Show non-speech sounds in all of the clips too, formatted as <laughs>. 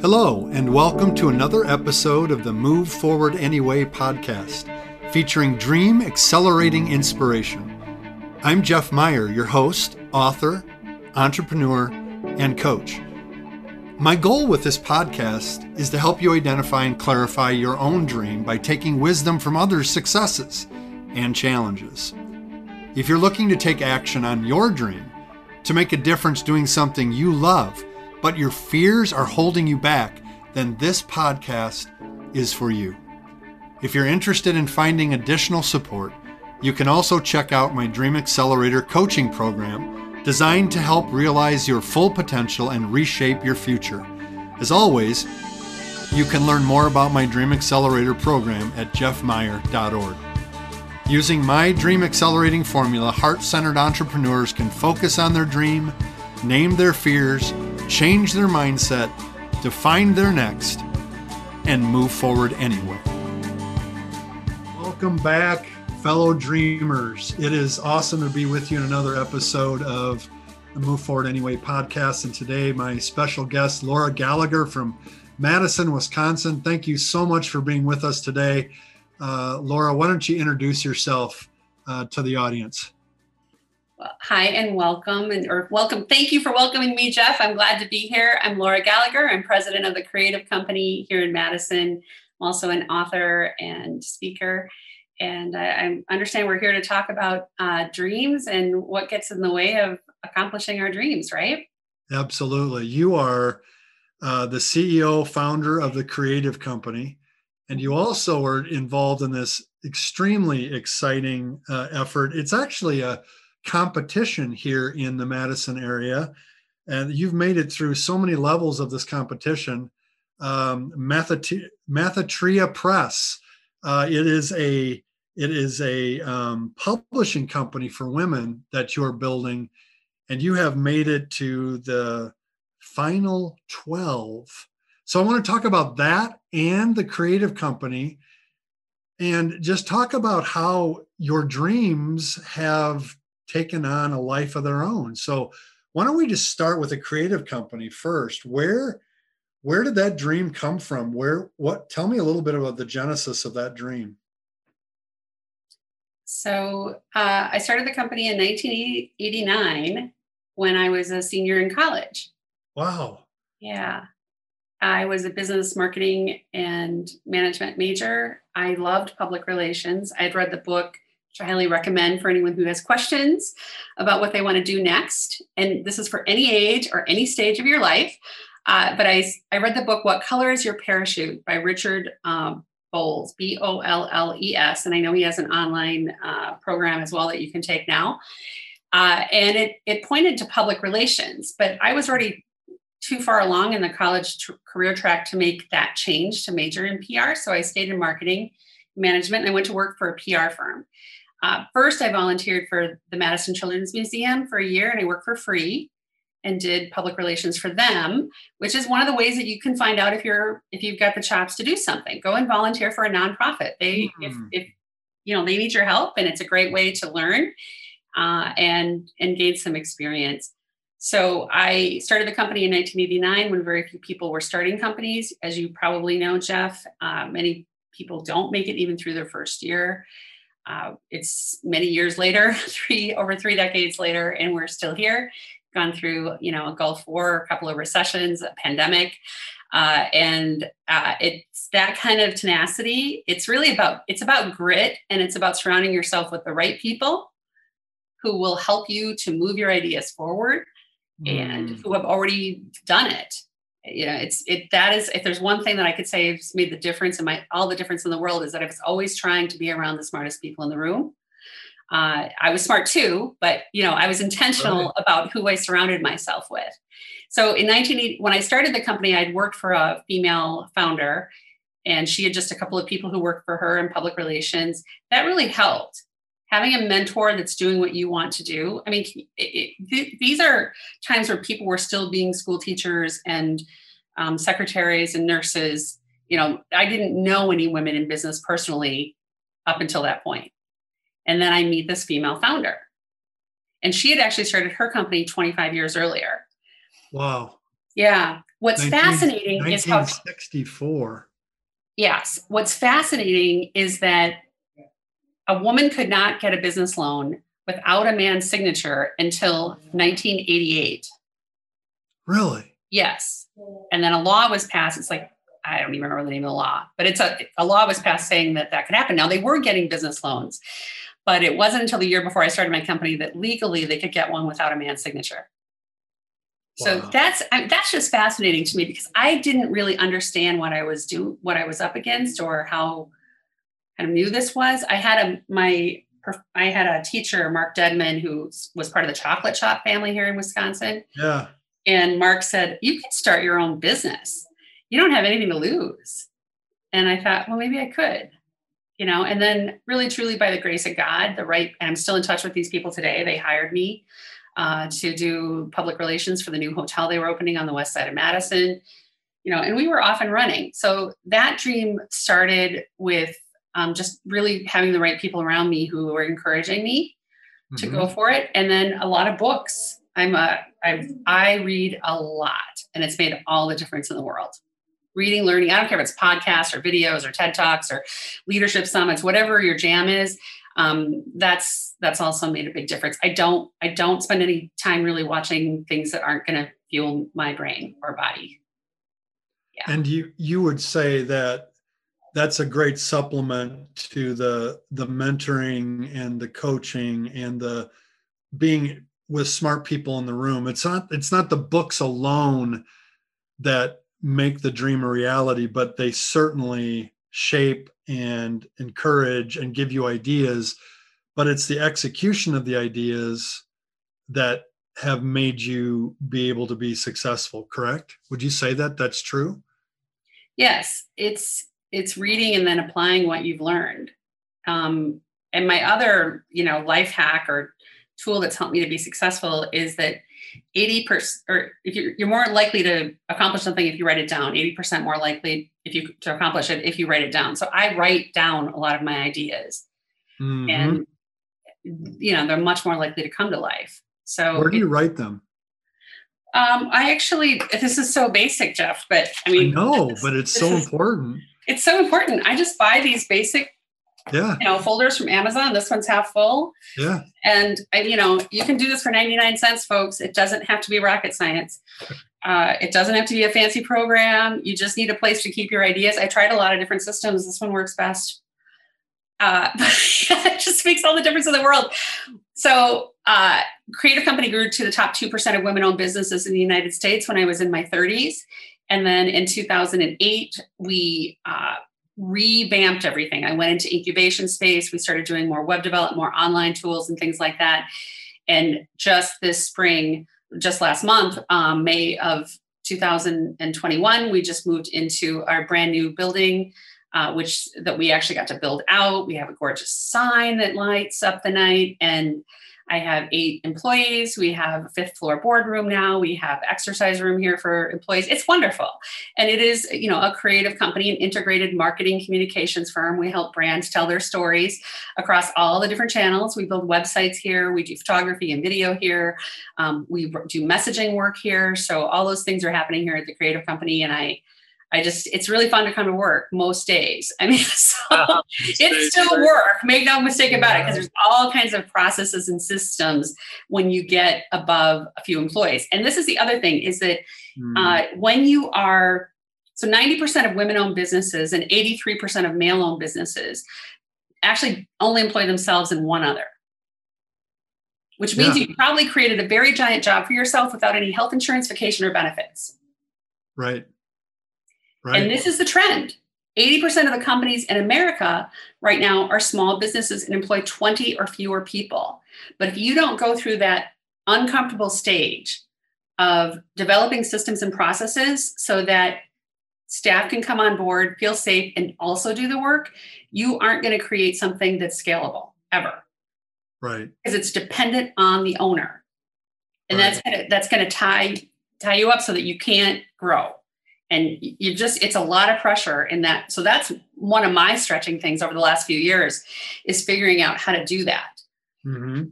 Hello, and welcome to another episode of the Move Forward Anyway podcast, featuring dream accelerating inspiration. I'm Jeff Meyer, your host, author, entrepreneur, and coach. My goal with this podcast is to help you identify and clarify your own dream by taking wisdom from others' successes and challenges. If you're looking to take action on your dream, to make a difference doing something you love, but your fears are holding you back, then this podcast is for you. If you're interested in finding additional support, you can also check out my Dream Accelerator coaching program designed to help realize your full potential and reshape your future. As always, you can learn more about my Dream Accelerator program at jeffmeyer.org. Using my Dream Accelerating formula, heart centered entrepreneurs can focus on their dream, name their fears, change their mindset, define their next, and move forward anyway. Welcome back, fellow dreamers. It is awesome to be with you in another episode of the Move Forward Anyway podcast. And today, my special guest, Laura Gallagher from Madison, Wisconsin. Thank you so much for being with us today. Uh, Laura, why don't you introduce yourself uh, to the audience? Hi and welcome and or welcome thank you for welcoming me jeff. I'm glad to be here. I'm laura gallagher. I'm president of the creative company here in madison. I'm also an author and speaker. And i, I understand we're here to talk about uh, dreams and what gets in the way of accomplishing our dreams right? Absolutely. You are uh, the ceo founder of the creative company and you also are involved in this extremely exciting uh, effort. It's actually a competition here in the Madison area. And you've made it through so many levels of this competition. Um, Press. Uh, it is a it is a um, publishing company for women that you're building, and you have made it to the final 12. So I want to talk about that and the creative company and just talk about how your dreams have taken on a life of their own. So why don't we just start with a creative company first? Where where did that dream come from? Where what tell me a little bit about the genesis of that dream. So uh, I started the company in 1989 when I was a senior in college. Wow. Yeah. I was a business marketing and management major. I loved public relations. I'd read the book which I highly recommend for anyone who has questions about what they want to do next. And this is for any age or any stage of your life. Uh, but I, I read the book, What Color is Your Parachute by Richard um, Bolles, B O L L E S. And I know he has an online uh, program as well that you can take now. Uh, and it, it pointed to public relations, but I was already too far along in the college career track to make that change to major in PR. So I stayed in marketing management and I went to work for a PR firm. Uh, first, I volunteered for the Madison Children's Museum for a year and I worked for free and did public relations for them which is one of the ways that you can find out if you're if you've got the chops to do something. Go and volunteer for a nonprofit. They mm. if, if you know they need your help and it's a great way to learn uh, and and gain some experience. So i started the company in 1989 when very few people were starting companies. As you probably know jeff uh, many people don't make it even through their first year uh, it's many years later, <laughs> three over three decades later, and we're still here. Gone through, you know, a Gulf War, a couple of recessions, a pandemic, uh, and uh, it's that kind of tenacity. It's really about it's about grit, and it's about surrounding yourself with the right people who will help you to move your ideas forward, mm. and who have already done it you know it's it that is if there's one thing that i could say has made the difference in my all the difference in the world is that i was always trying to be around the smartest people in the room. Uh, i was smart too but you know i was intentional right. about who i surrounded myself with. So in 1980 when i started the company i'd worked for a female founder and she had just a couple of people who worked for her in public relations. That really helped having a mentor that's doing what you want to do. I mean, it, it, these are times where people were still being school teachers and um, secretaries and nurses. You know, I didn't know any women in business personally up until that point. And then I meet this female founder. And she had actually started her company 25 years earlier. Wow. Yeah. What's 19 fascinating is how 64. Yes. What's fascinating is that a woman could not get a business loan without a man's signature until 1988. Really? Yes. And then a law was passed. It's like, I don't even remember the name of the law, but it's a, a law was passed saying that that could happen. Now they were getting business loans, but it wasn't until the year before I started my company that legally they could get one without a man's signature. Wow. So that's I, that's just fascinating to me because I didn't really understand what I was do what I was up against or how kind of new this was. I had a my I had a teacher Mark Dedman who was part of the chocolate shop family here in Wisconsin, Yeah. and Mark said you can start your own business. You don't have anything to lose. And I thought, well, maybe I could, you know. And then, really, truly, by the grace of God, the right, and I'm still in touch with these people today. They hired me uh, to do public relations for the new hotel they were opening on the west side of Madison, you know, and we were off and running. So that dream started with um, just really having the right people around me who were encouraging me to Mhm. go for it, and then a lot of books. I'm a I I read a lot, and it's made all the difference in the world. Reading, learning. I don't care if it's podcasts or videos or TED talks or leadership summits, whatever your jam is. Um, that's that's also made a big difference. I don't I don't spend any time really watching things that aren't going to fuel my brain or body. Yeah. and you you would say that that's a great supplement to the the mentoring and the coaching and the being with smart people in the room. It's not it's not the books alone that make the dream a reality, but they certainly shape and encourage and give you ideas. But it's the execution of the ideas that have made you be able to be successful, correct? Would you say that that's true? Yes, it's it's reading and then applying what you've learned. Um, and my other, you know, life hack or tool that's helped me to be successful is that 80% or if you're, you're more likely to accomplish something if you write it down 80% more likely if you to accomplish it if you write it down so i write down a lot of my ideas Mhm. and you know they're much more likely to come to life so Where do you write them? um, i actually this is so basic jeff but i I mean no but it's so is- important. It's so important. I just buy these basic Yeah, you know folders from amazon. This one's half full. Yeah. and I, you know you can do this for 99 cents folks. It doesn't have to be rocket science. Uh, it doesn't have to be a fancy program. You just need a place to keep your ideas. I tried a lot of different systems. This one works best. Uh, <laughs> it just makes all the difference in the world. So uh, creative company grew to the top 2% of women-owned businesses in the united states when i was in my 30s and then in 2008 we uh, revamped everything. I went into incubation space. We started doing more web development, more online tools, and things like that. And just this spring, just last month, um, May of 2021, we just moved into our brand new building, uh, which that we actually got to build out. We have a gorgeous sign that lights up the night, and I have eight employees. We have a fifth floor boardroom now. We have exercise room here for employees. It's wonderful and it is you know a creative company an integrated marketing communications firm we help brands tell their stories across all the different channels we build websites here we do photography and video here um, we do messaging work here so all those things are happening here at the creative company and i i just it's really fun to come to work most days. I mean <laughs> so it's still work make no mistake about it because there's all kinds of processes and systems when you get above a few employees. And this is the other thing is that Mm. uh, when you are so 90% of women-owned businesses and 83% of male-owned businesses actually only employ themselves and one other. Which means Yeah. you probably created a very giant job for yourself without any health insurance vacation or benefits. Right. Right. and this is the trend 80% of the companies in america right now are small businesses and employ 20 or fewer people but if you don't go through that uncomfortable stage of developing systems and processes so that staff can come on board, feel safe, and also do the work, you aren't going to create something that's scalable ever right. because it's dependent on the owner. And that's gonna that's gonna tie tie you up so that you can't grow. And you just it's a lot of pressure in that. So that's one of my stretching things over the last few years is figuring out how to do that. hmm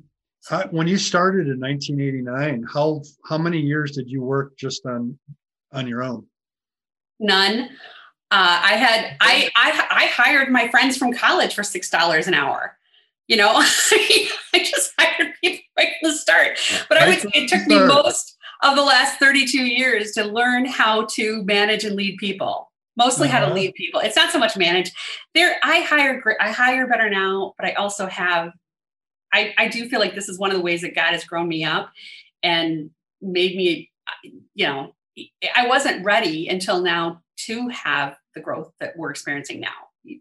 How, when you started in 1989, how how many years did you work just on on your own? None. Uh, I had I, I I hired my friends from college for six dollars an hour. You know, <laughs> I just hired people right from the start. But I would say it took me most of the last 32 years to learn how to manage and lead people. Mostly uh-huh. how to uh-huh. lead people. It's not so much manage. There, I hire I hire better now, but I also have I, I do feel like this is one of the ways that God has grown me up and made me, you know, I wasn't ready until now to have the growth that we're experiencing now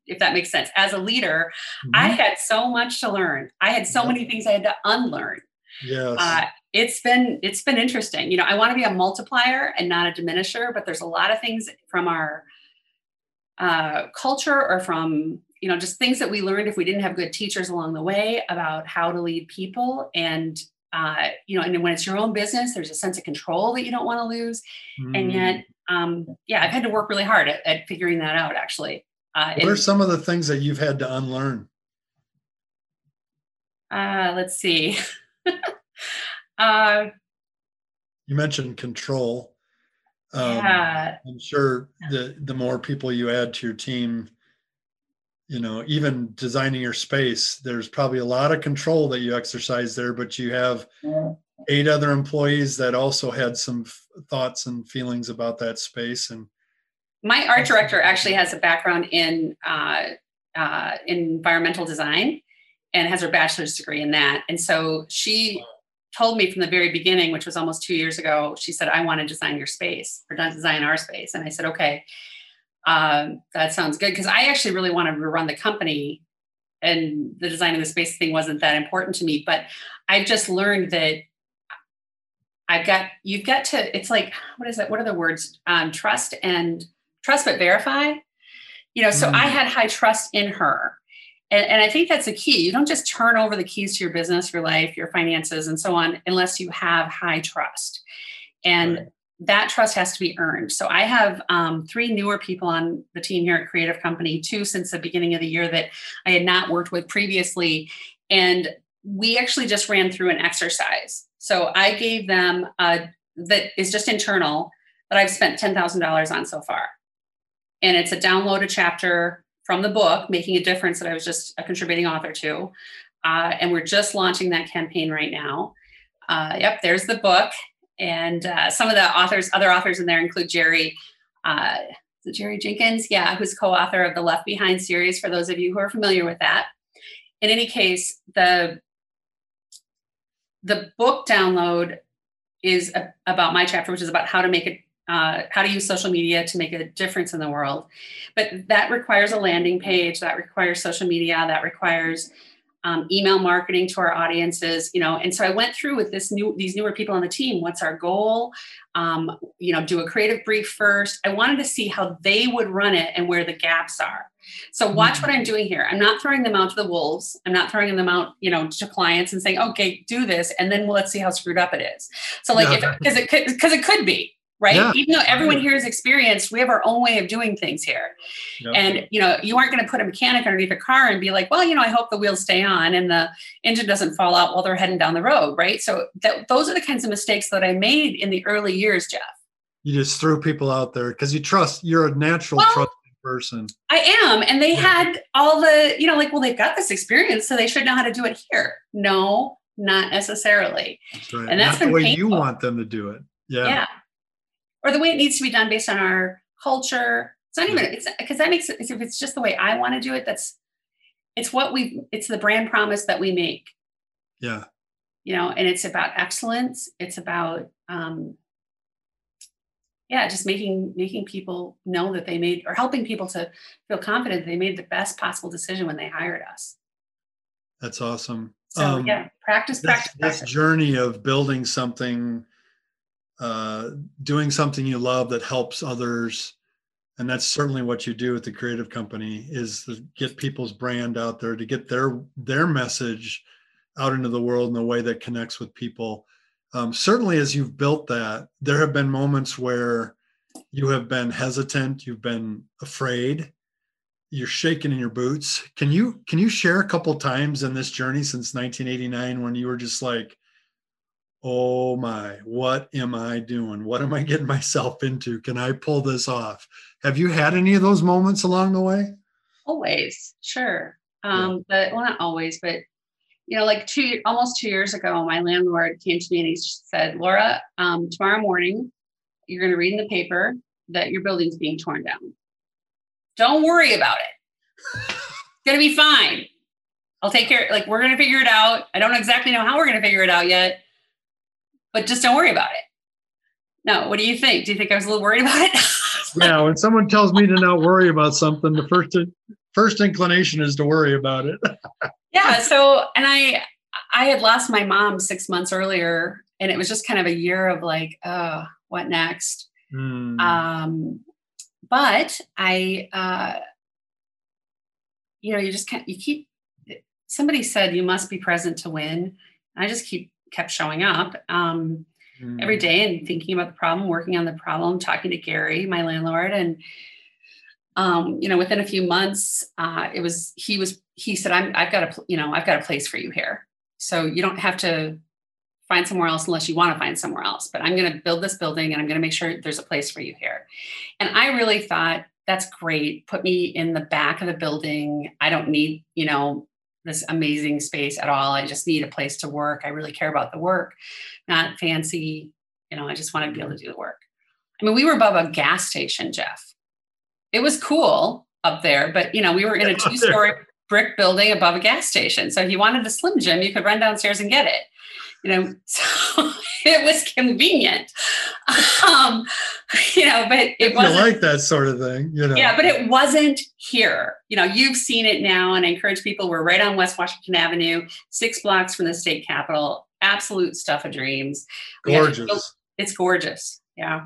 if that makes sense. As a leader, mm-hmm. I had so much to learn. I had so many things I had to unlearn. Yes. Uh, it's been it's been interesting. You know, I want to be a multiplier and not a diminisher, but there's a lot of things from our uh, culture or from you know just things that we learned if we didn't have good teachers along the way about how to lead people and uh, you know and when it's your own business there's a sense of control that you don't want to lose mm. and yet um, yeah i've had to work really hard at, at figuring that out actually uh, what and, are some of the things that you've had to unlearn uh, let's see <laughs> <laughs> uh, you mentioned control. Um, yeah. i'm sure the the more people you add to your team you know even designing your space there's probably a lot of control that you exercise there but you have eight other employees that also had some f- thoughts and feelings about that space and my art director actually has a background in uh, uh, environmental design and has her bachelor's degree in that and so she told me from the very beginning which was almost two years ago she said i want to design your space or design our space and i said okay um, that sounds good because I actually really wanted to run the company and the design of the space thing wasn't that important to me. But I've just learned that I've got, you've got to, it's like, what is it? What are the words? Um, trust and trust, but verify. You know, so mm. I had high trust in her. And, and I think that's the key. You don't just turn over the keys to your business, your life, your finances, and so on, unless you have high trust. And right that trust has to be earned. So I have um, three newer people on the team here at Creative Company, two since the beginning of the year that I had not worked with previously. And we actually just ran through an exercise. So I gave them a, that is just internal that I've spent $10,000 on so far. And it's a download a chapter from the book, Making a Difference, that I was just a contributing author to. Uh, and we're just launching that campaign right now. Uh, yep, there's the book. And uh, some of the authors, other authors in there include Jerry, uh, Jerry Jenkins, yeah, who's co-author of the Left Behind series. For those of you who are familiar with that, in any case, the the book download is a, about my chapter, which is about how to make it, uh, how to use social media to make a difference in the world. But that requires a landing page, that requires social media, that requires um, email marketing to our audiences you know? And so i went through with this new these newer people on the team what's our goal? Um, you know do a creative brief first. I wanted to see how they would run it and where the gaps are. So watch what i'm doing here. I'm not throwing them out to the wolves. I'm not throwing them out you know to clients and saying okay do this and then let's see how screwed up it is. So like because it could because it could be right? Yeah. Even though everyone here is experienced, we have our own way of doing things here. Yep. And you know, you aren't going to put a mechanic underneath a car and be like, well, you know, I hope the wheels stay on and the engine doesn't fall out while they're heading down the road, right? So that, those are the kinds of mistakes that I made in the early years, Jeff. You just threw people out there because you trust. You're a natural well, trusting person. I am, and they yeah. had all the, you know, like, well, they've got this experience, so they should know how to do it here. No, not necessarily. That's right. And that's not the way painful. you want them to do it. Yeah. Yeah or the way it needs to be done based on our culture. It's not even it's because that makes it if it's just the way I want to do it, that's it's what we it's the brand promise that we make. Yeah. You know, and it's about excellence. It's about um yeah, just making making people know that they made or helping people to feel confident they made the best possible decision when they hired us. That's awesome. So um, yeah, practice, this, practice, this journey of building something uh, doing something you love that helps others. And that's certainly what you do at the creative company is to get people's brand out there to get their their message out into the world in a way that connects with people. Um, certainly as you've built that there have been moments where you have been hesitant you've been afraid you're shaking in your boots. Can you can you share a couple times in this journey since 1989 when you were just like oh my, what am I doing? What am I getting myself into? Can I pull this off? Have you had any of those moments along the way? Always, sure. Um, yeah. But well, not always, but you know, like two almost two years ago, my landlord came to me and he said, Laura, um, tomorrow morning, you're going to read in the paper that your building's being torn down. Don't worry about it. It's going to be fine. I'll take care. Like, we're going to figure it out. I don't exactly know how we're going to figure it out yet, but just don't worry about it. No, what do you think? Do you think I was a little worried about it? <laughs> yeah, when someone tells me to not worry about something, the first first inclination is to worry about it. <laughs> yeah. So, and I I had lost my mom six months earlier, and it was just kind of a year of like, oh, what next? Mm. Um, but I, uh, you know, you just can't. You keep. Somebody said you must be present to win. I just keep kept showing up. Um, mm. every day and thinking about the problem, working on the problem, talking to Gary, my landlord, and um, you know, within a few months, uh, it was he was he said, "I'm I've got a you know I've got a place for you here, so you don't have to find somewhere else unless you want to find somewhere else. But I'm going to build this building and I'm going to make sure there's a place for you here." And I really thought that's great. Put me in the back of the building. I don't need you know this amazing space at all. I just need a place to work. I really care about the work, not fancy. You know, I just want to be able to do the work. I mean, we were above a gas station, Jeff. It was cool up there, but you know, we were in a <laughs> two-story brick building above a gas station. So if you wanted a Slim Jim, you could run downstairs and get it. You know, <laughs> so it was convenient. Um, you know, but it wasn't like that sort of thing, you know. Yeah, but it wasn't here. You know, you've seen it now, and I encourage people. We're right on West Washington Avenue, six blocks from the state capitol. Absolute stuff of dreams. Gorgeous. It's gorgeous. Yeah.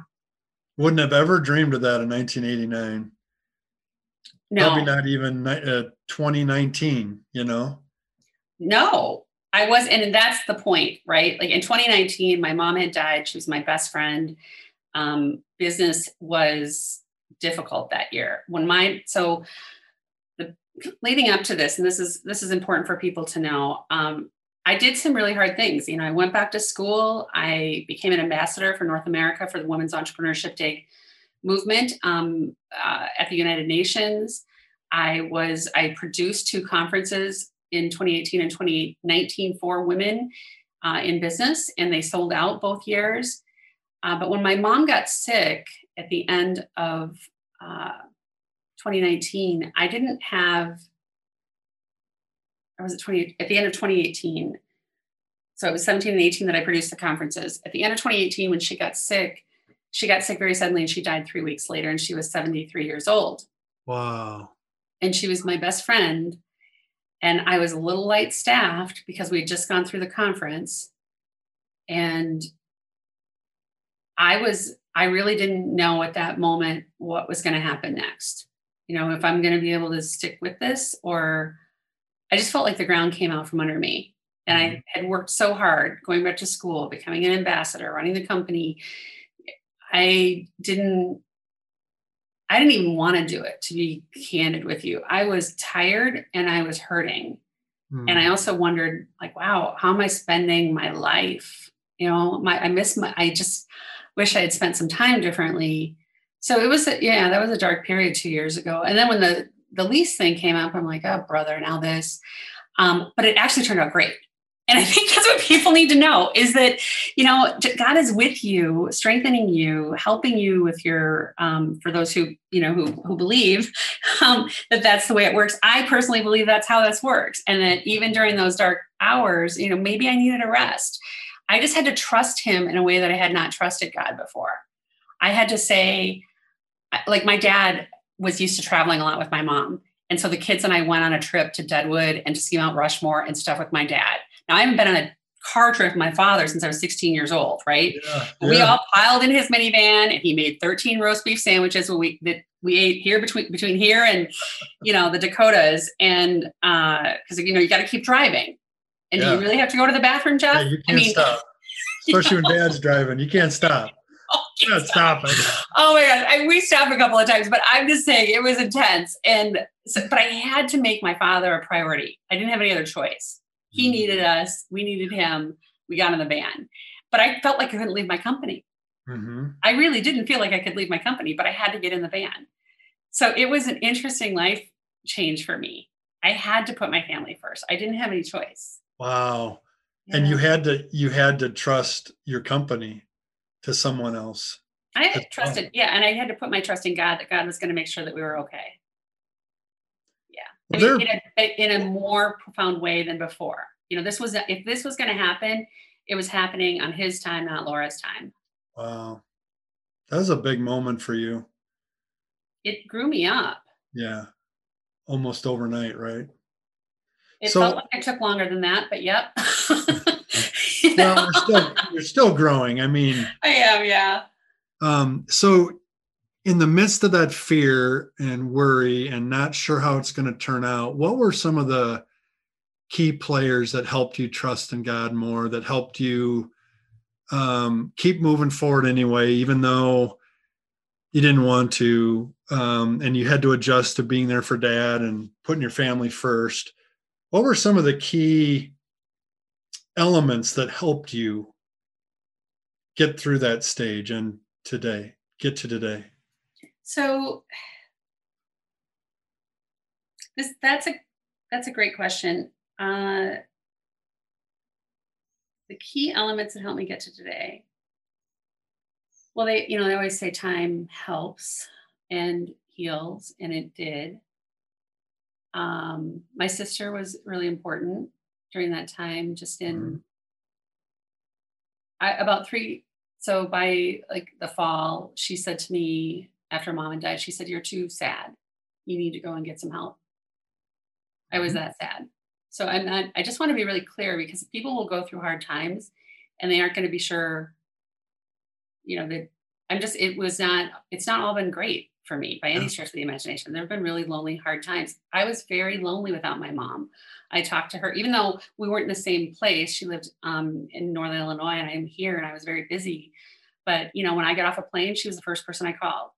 Wouldn't have ever dreamed of that in 1989. No. Probably not even uh, 2019, you know? No, I was, and that's the point, right? Like in 2019, my mom had died. She was my best friend. Um, business was difficult that year. When my, so the leading up to this, and this is this is important for people to know. Um, I did some really hard things. You know, I went back to school. I became an ambassador for North America for the Women's Entrepreneurship Day movement um, uh, at the United Nations. I was I produced two conferences in 2018 and 2019 for women uh, in business, and they sold out both years. Uh, but when my mom got sick at the end of uh, 2019, I didn't have. I was at 20 at the end of 2018. So it was 17 and 18 that I produced the conferences. At the end of 2018, when she got sick, she got sick very suddenly and she died three weeks later, and she was 73 years old. Wow. And she was my best friend. And I was a little light staffed because we had just gone through the conference. And I was, I really didn't know at that moment what was going to happen next. You know, if I'm going to be able to stick with this, or I just felt like the ground came out from under me. And I mm-hmm. had worked so hard going back to school, becoming an ambassador, running the company. I didn't I didn't even want to do it, to be candid with you. I was tired and I was hurting. Mm. And I also wondered, like, wow, how am I spending my life? You know, my I miss my I just wish I had spent some time differently. So it was a, yeah, that was a dark period two years ago. And then when the the lease thing came up, I'm like, oh brother, now this. Um, but it actually turned out great. And I think that's what people need to know is that, you know, God is with you, strengthening you, helping you with your, um, for those who, you know, who, who believe <laughs> um, that that's the way it works. I personally believe that's how this works. And that even during those dark hours, you know, maybe I needed a rest. I just had to trust him in a way that I had not trusted God before. I had to say, like my dad was used to traveling a lot with my mom. And so the kids and I went on a trip to Deadwood and to see Mount Rushmore and stuff with my dad. Now, I haven't been on a car trip with my father since I was 16 years old, right? Yeah, yeah. We all piled in his minivan and he made 13 roast beef sandwiches when we that we ate here between between here and <laughs> you know the Dakotas. And uh because you know you got to keep driving. And yeah. do you really have to go to the bathroom, Jeff? you can't I mean, stop. <laughs> Especially when dad's driving. You can't stop. <laughs> Oh, can't stop. Oh my god, I, we stopped a couple of times, but I'm just saying it was intense, and so, but I had to make my father a priority. I didn't have any other choice. He needed us. We needed him. We got in the van. but I felt like I couldn't leave my company. Mm-hmm. I really didn't feel like I could leave my company, but I had to get in the van. So it was an interesting life change for me. I had to put my family first. I didn't have any choice. Wow. And you had to you had to trust your company to someone else. I had trusted, yeah, and I had to put my trust in God that God was going to make sure that we were okay. I mean, in, a, in a more profound way than before. You know, this was if this was going to happen, it was happening on His time, not Laura's time. Wow, that was a big moment for you. It grew me up. Yeah, almost overnight, right? It so, felt like it took longer than that, but yep. <laughs> well, you're still, you're still growing. I mean, I am, yeah. Um, so, in the midst of that fear and worry and not sure how it's going to turn out, what were some of the key players that helped you trust in God more, that helped you um, keep moving forward anyway, even though you didn't want to, um, and you had to adjust to being there for dad and putting your family first? What were some of the key elements that helped you get through that stage and today get to today so this that's a that's a great question. Uh, the key elements that helped me get to today. Well they you know they always say time helps and heals and it did. Um, my sister was really important during that time just in mm-hmm. I, about three so by like the fall she said to me after mom and died she said you're too sad you need to go and get some help i was mm-hmm. that sad so i'm not i just want to be really clear because people will go through hard times and they aren't going to be sure you know that i'm just it was not it's not all been great for me by any stretch of the imagination. There have been really lonely, hard times. I was very lonely without my mom. I talked to her, even though we weren't in the same place. She lived um, in Northern Illinois, and I'm here, and I was very busy. But you know, when I got off a plane, she was the first person I called.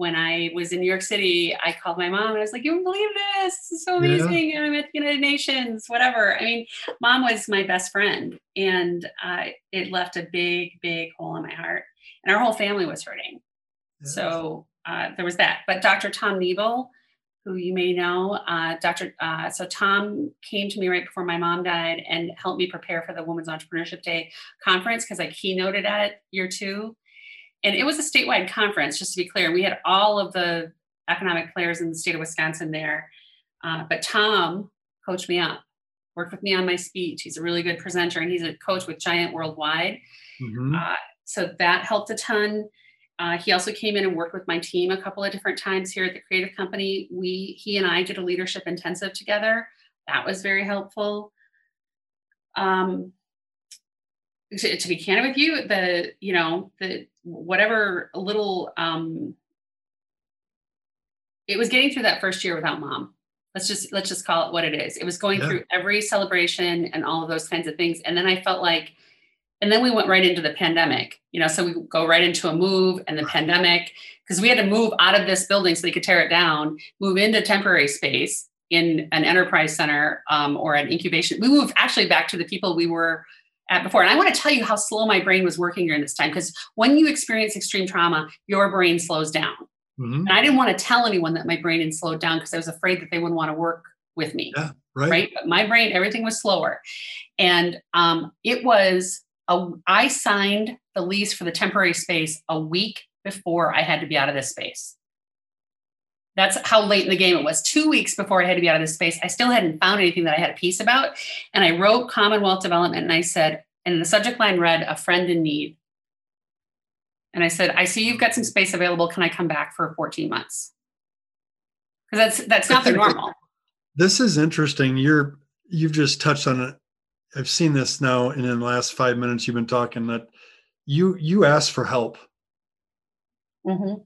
When I was in New York City, I called my mom and I was like, "You won't believe this! This is so amazing! Yeah. I'm at the United Nations, whatever." I mean, mom was my best friend, and uh, it left a big, big hole in my heart. And our whole family was hurting. Yes. So uh, there was that. But Dr. Tom Nebel, who you may know, uh, Dr. Uh, so Tom came to me right before my mom died and helped me prepare for the Women's Entrepreneurship Day conference because I keynoted at it year two. And it was a statewide conference, just to be clear. We had all of the economic players in the state of Wisconsin there. Uh, but Tom coached me up, worked with me on my speech. He's a really good presenter and he's a coach with Giant Worldwide. Mm-hmm. Uh, so that helped a ton. Uh, he also came in and worked with my team a couple of different times here at the creative company. We, he and I did a leadership intensive together. That was very helpful. Um, to, to be candid with you, the, you know, the whatever little, um, it was getting through that first year without mom. Let's just, let's just call it what it is. It was going yeah. through every celebration and all of those kinds of things. And then I felt like, and then we went right into the pandemic you know so we go right into a move and the pandemic because we had to move out of this building so they could tear it down move into temporary space in an enterprise center um, or an incubation we moved actually back to the people we were at before and i want to tell you how slow my brain was working during this time because when you experience extreme trauma your brain slows down mm-hmm. and i didn't want to tell anyone that my brain had slowed down because i was afraid that they wouldn't want to work with me yeah, right. right but my brain everything was slower and um, it was a, I signed the lease for the temporary space a week before I had to be out of this space. That's how late in the game it was. Two weeks before I had to be out of this space, I still hadn't found anything that I had a piece about. And I wrote Commonwealth Development and I said, and the subject line read, A Friend in Need. And I said, I see you've got some space available. Can I come back for 14 months? Because that's that's not the normal. This is interesting. You're you've just touched on it I've seen this now, and in the last five minutes, you've been talking that you you asked for help, mm-hmm.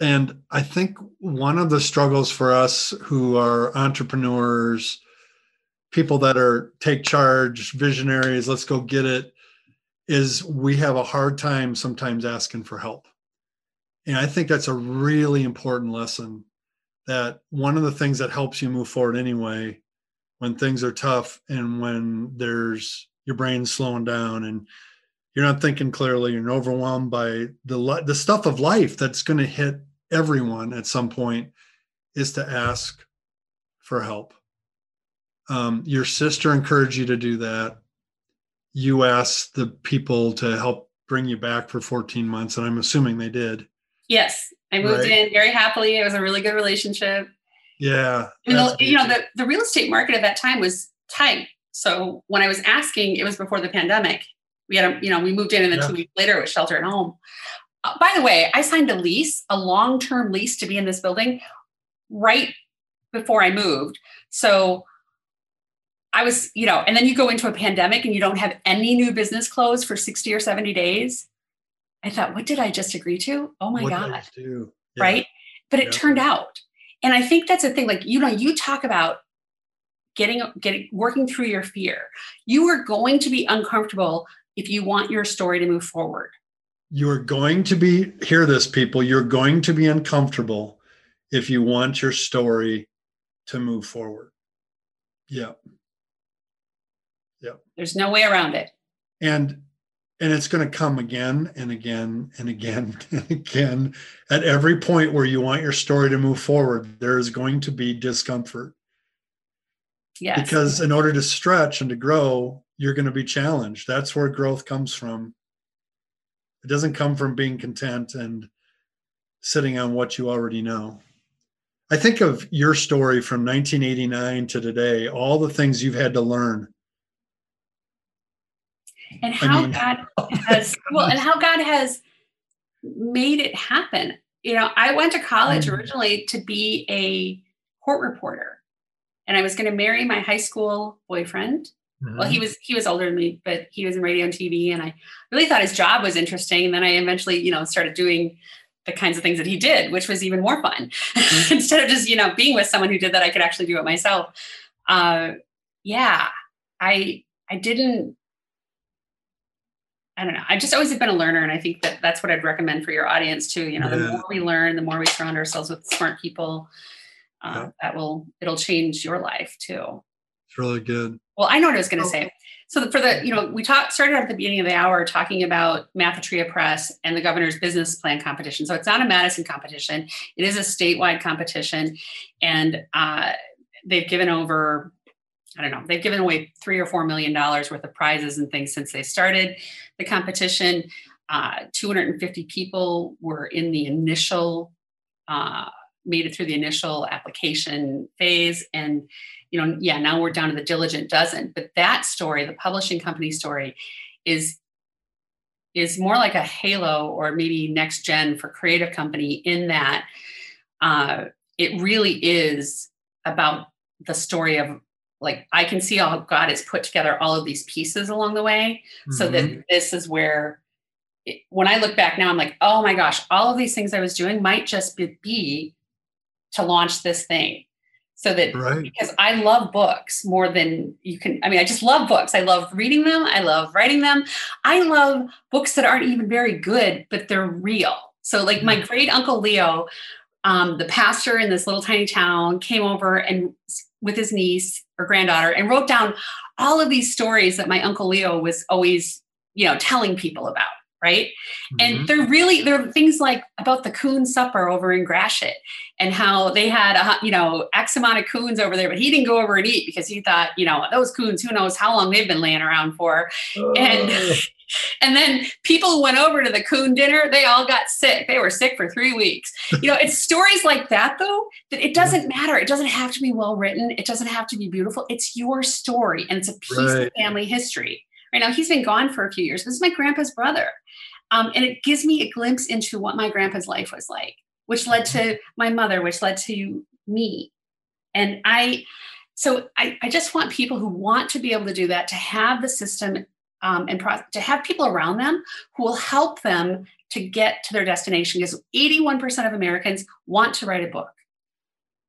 And I think one of the struggles for us who are entrepreneurs, people that are take charge, visionaries, let's go get it, is we have a hard time sometimes asking for help, and I think that's a really important lesson. That one of the things that helps you move forward anyway when things are tough and when there's your brain's slowing down and you're not thinking clearly, you're overwhelmed by the the stuff of life that's going to hit everyone at some point is to ask for help. Um, your sister encouraged you to do that. You asked the people to help bring you back for 14 months, and I'm assuming they did. Yes, I moved right? in very happily. It was a really good relationship. Yeah. you know, the, the real estate market at that time was tight. So when I was asking, it was before the pandemic. We had a, you know, we moved in and then yeah. two weeks later it was shelter at home. Uh, by the way, I signed a lease, a long-term lease to be in this building right before I moved. So I was, you know, and then you go into a pandemic and you don't have any new business closed for 60 or 70 days. I thought, what did I just agree to? Oh my what God. Yeah. Right. But it yeah. turned out. And I think that's the thing. Like, you know, you talk about getting, getting, working through your fear. You are going to be uncomfortable if you want your story to move forward. You're going to be, hear this, people, you're going to be uncomfortable if you want your story to move forward. Yeah. Yeah. There's no way around it. And and it's going to come again and again and again <laughs> and again at every point where you want your story to move forward there is going to be discomfort yes. because in order to stretch and to grow you're going to be challenged that's where growth comes from it doesn't come from being content and sitting on what you already know i think of your story from 1989 to today all the things you've had to learn and how I mean, God has well, and how God has made it happen. You know, I went to college mm-hmm. originally to be a court reporter, and I was going to marry my high school boyfriend. Mm-hmm. Well, he was he was older than me, but he was in radio and TV, and I really thought his job was interesting. And then I eventually, you know, started doing the kinds of things that he did, which was even more fun. Mm-hmm. <laughs> Instead of just you know being with someone who did that, I could actually do it myself. Uh, yeah, I I didn't I don't know. I've just always have been a learner, and I think that that's what I'd recommend for your audience too. You know, yeah. the more we learn, the more we surround ourselves with smart people. Uh, yeah. That will it'll change your life too. It's really good. Well, I know what I was going to say. So for the you know we talked started at the beginning of the hour talking about Matha-Tria Press and the governor's business plan competition. So it's not a Madison competition; it is a statewide competition, and uh, they've given over I don't know, they've given away three or four million dollars worth of prizes and things since they started the competition. Uh, 250 people were in the initial, uh, made it through the initial application phase. And, you know, yeah, now we're down to the diligent dozen. But that story, the publishing company story, is is more like a halo or maybe next gen for creative company in that uh, it really is about the story of like I can see how God has put together all of these pieces along the way mm-hmm. so that mm-hmm. this is where it, when I look back now, I'm like, oh my gosh, all of these things I was doing might just be, be to launch this thing. So that right. because I love books more than you can, I mean, I just love books. I love reading them. I love writing them. I love books that aren't even very good, but they're real. So, like, my mm-hmm. great uncle Leo, um, the pastor in this little tiny town, came over and with his niece or granddaughter and wrote down all of these stories that my uncle Leo was always, you know, telling people about. Right. Mm-hmm. And they're really, they're things like about the coon supper over in Gratiot and how they had, a, you know, X amount of coons over there, but he didn't go over and eat because he thought, you know, those coons, who knows how long they've been laying around for. Oh. And, <laughs> and then people went over to the coon dinner, they all got sick. They were sick for three weeks. You know, it's stories like that, though, that it doesn't matter. It doesn't have to be well written. It doesn't have to be beautiful. It's your story and it's a piece right. of family history. Right now, he's been gone for a few years. This is my grandpa's brother. Um, and it gives me a glimpse into what my grandpa's life was like, which led to my mother, which led to me. And I, so I, I just want people who want to be able to do that to have the system um, and pro- to have people around them who will help them to get to their destination because 81% of Americans want to write a book.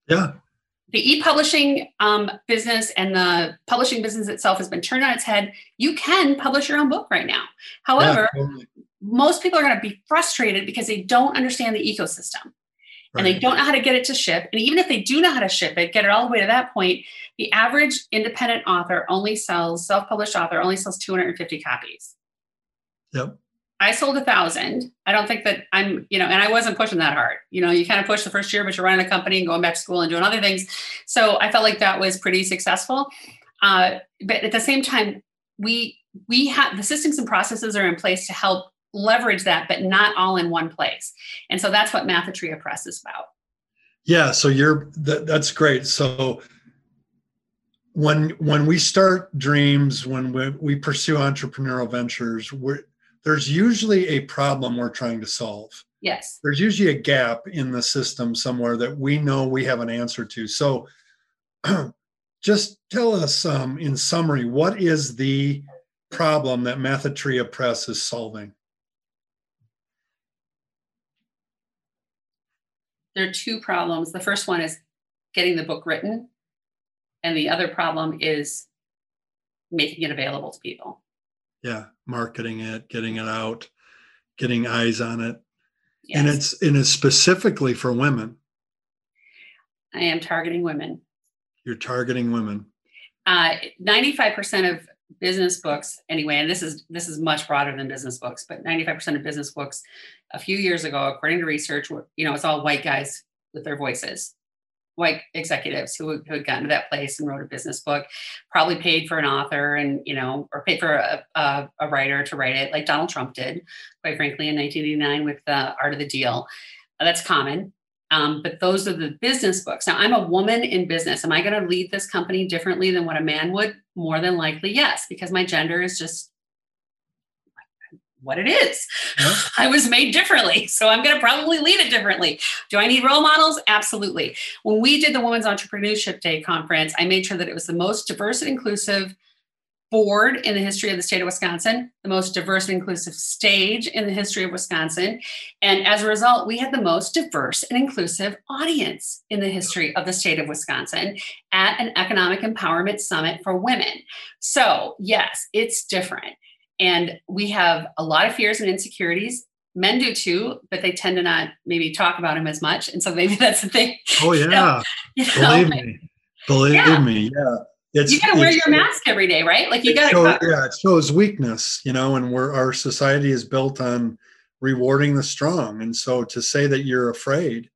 Yeah. The e-publishing um, business and the publishing business itself has been turned on its head. You can publish your own book right now. However, yeah, totally. Most people are going to be frustrated because they don't understand the ecosystem and they don't know how to get it to ship. And even if they do know how to ship it, get it all the way to that point, the average independent author only sells, self published author only sells 250 copies. Yep. I sold a thousand. I don't think that I'm, you know, and I wasn't pushing that hard. You know, you kind of push the first year, but you're running a company and going back to school and doing other things. So I felt like that was pretty successful. Uh, but at the same time, we we have the systems and processes are in place to help leverage that, but not all in one place. And so that's what Mathatria Press is about. Yeah. So you're that, that's great. So when when we start dreams, when we, we pursue entrepreneurial ventures, we're there's usually a problem we're trying to solve. Yes. There's usually a gap in the system somewhere that we know we have an answer to. So <clears throat> just tell us um, in summary, what is the problem that Mathatria Press is solving? There are two problems. The first one is getting the book written, and the other problem is making it available to people. Yeah marketing it getting it out getting eyes on it. Yes. and it's and it's specifically for women. I am targeting women. You're targeting women. Uh, 95% of business books anyway and this is this is much broader than business books but 95% of business books a few years ago according to research were, you know it's all white guys with their voices white executives who, who had gotten to that place and wrote a business book, probably paid for an author and, you know, or paid for a, a, a writer to write it, like Donald Trump did, quite frankly, in 1989 with the Art of the Deal. That's common. Um, but those are the business books. Now, I'm a woman in business. Am I going to lead this company differently than what a man would? More than likely, yes, because my gender is just what it is. Yeah. <laughs> I was made differently. So I'm going to probably lead it differently. Do I need role models? Absolutely. When we did the Women's Entrepreneurship Day conference, I made sure that it was the most diverse and inclusive board in the history of the state of Wisconsin, the most diverse and inclusive stage in the history of Wisconsin. And as a result, we had the most diverse and inclusive audience in the history of the state of Wisconsin at an economic empowerment summit for women. So, yes, it's different. And we have a lot of fears and insecurities. Men do too, but they tend to not maybe talk about them as much. And so maybe <laughs> that's the thing. Oh yeah. <laughs> you know, Believe me. Believe yeah. me. Yeah. It's, you gotta wear your mask every day, right? Like you gotta shows, yeah, it shows weakness, you know, and where our society is built on rewarding the strong. And so to say that you're afraid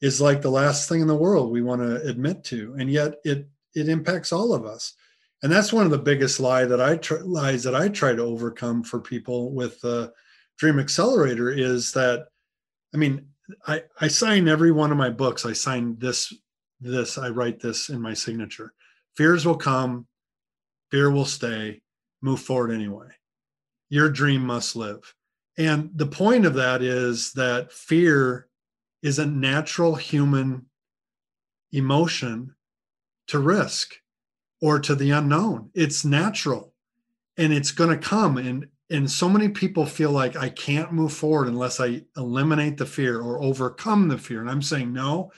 is like the last thing in the world we want to admit to. And yet it it impacts all of us and that's one of the biggest lie that I try, lies that I try to overcome for people with the Dream Accelerator is that, I mean, I I sign every one of my books. I sign this this I write this in my signature. Fears will come, fear will stay. Move forward anyway. Your dream must live. And the point of that is that fear is a natural human emotion to risk or to the unknown. It's natural and it's going to come. And, and so many people feel like I can't move forward unless I eliminate the fear or overcome the fear. And I'm saying, no,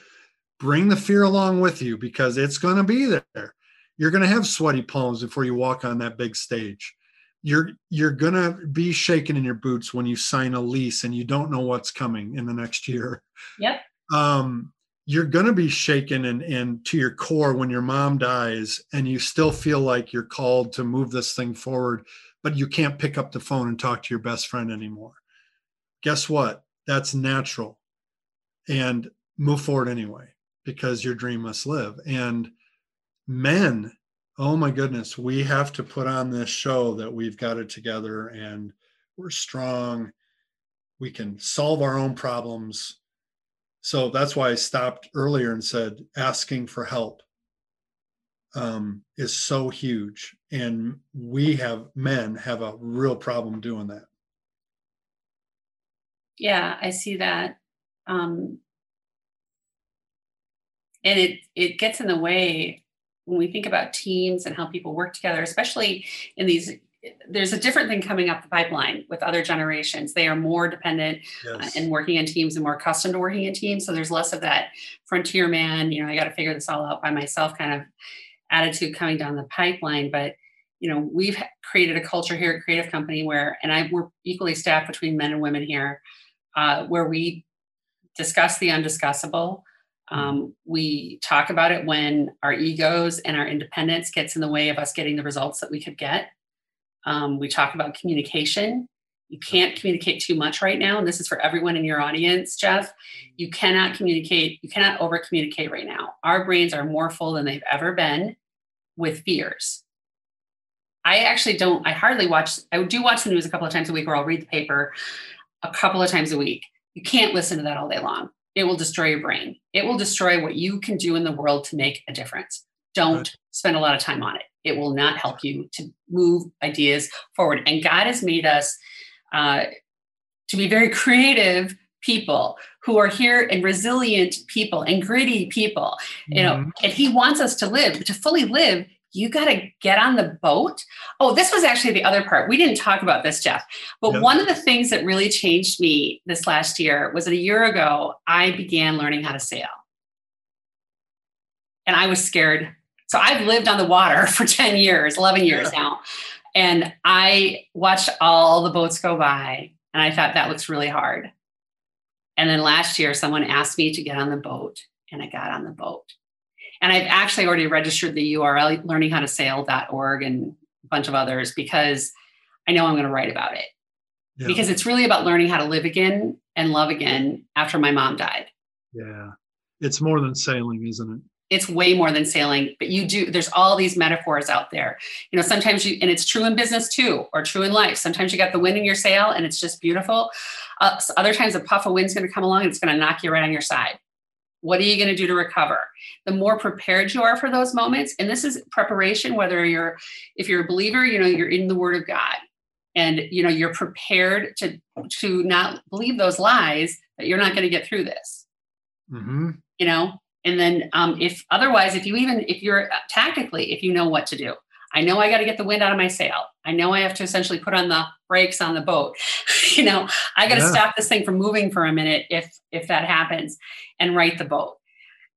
bring the fear along with you because it's going to be there. You're going to have sweaty palms before you walk on that big stage. You're you're going to be shaking in your boots when you sign a lease and you don't know what's coming in the next year. Yep. Um, you're going to be shaken and, and to your core when your mom dies and you still feel like you're called to move this thing forward but you can't pick up the phone and talk to your best friend anymore guess what that's natural and move forward anyway because your dream must live and men oh my goodness we have to put on this show that we've got it together and we're strong we can solve our own problems so that's why I stopped earlier and said asking for help um, is so huge. And we have men have a real problem doing that. Yeah, I see that. Um, and it it gets in the way when we think about teams and how people work together, especially in these there's a different thing coming up the pipeline with other generations. They are more dependent uh, yes. and working in teams and more accustomed to working in teams. So there's less of that frontier man, you know, I got to figure this all out by myself kind of attitude coming down the pipeline. But, you know, we've created a culture here at Creative Company where, and I we're equally staffed between men and women here, uh, where we discuss the undiscussable. Mm-hmm. Um, we talk about it when our egos and our independence gets in the way of us getting the results that we could get um, we talk about communication You can't communicate too much right now. And this is for everyone in your audience, Jeff. You cannot communicate, you cannot over communicate right now. Our brains are more full than they've ever been with fears. I actually don't, I hardly watch, I do watch the news a couple of times a week or I'll read the paper a couple of times a week. You can't listen to that all day long. It will destroy your brain. It will destroy what you can do in the world to make a difference. Don't right. spend a lot of time on it. It will not help you to move ideas forward. And God has made us uh, to be very <laughs> creative people who are here and resilient people and gritty people you know mm-hmm. and he wants us to live to fully live you got to get on the boat oh this was actually the other part we didn't talk about this jeff but yep. one of the things that really changed me this last year was that a year ago i began learning how to sail and i was scared so i've lived on the water <laughs> for 10 years 11 years yeah. now and I watched all the boats go by and I thought that looks really hard. And then last year, someone asked me to get on the boat and I got on the boat. And I've actually already registered the URL learninghowtosail.org and a bunch of others because I know I'm going to write about it. Yeah. Because it's really about learning how to live again and love again after my mom died. Yeah. It's more than sailing, isn't it? it's way more than sailing but you do there's all these metaphors out there you know sometimes you and it's true in business too or true in life sometimes you got the wind in your sail and it's just beautiful uh, other times a puff of wind's going to come along and it's going to knock you right on your side what are you going to do to recover? The more prepared you are for those moments and this is preparation whether you're if you're a believer you know you're in the word of god and you know you're prepared to to not believe those lies that you're not going to get through this. Mm-hmm. you know and then um, if otherwise if you even if you're uh, tactically if you know what to do i know i got to get the wind out of my sail i know i have to essentially put on the brakes on the boat <laughs> you know i got to yeah. stop this thing from moving for a minute if if that happens and right the boat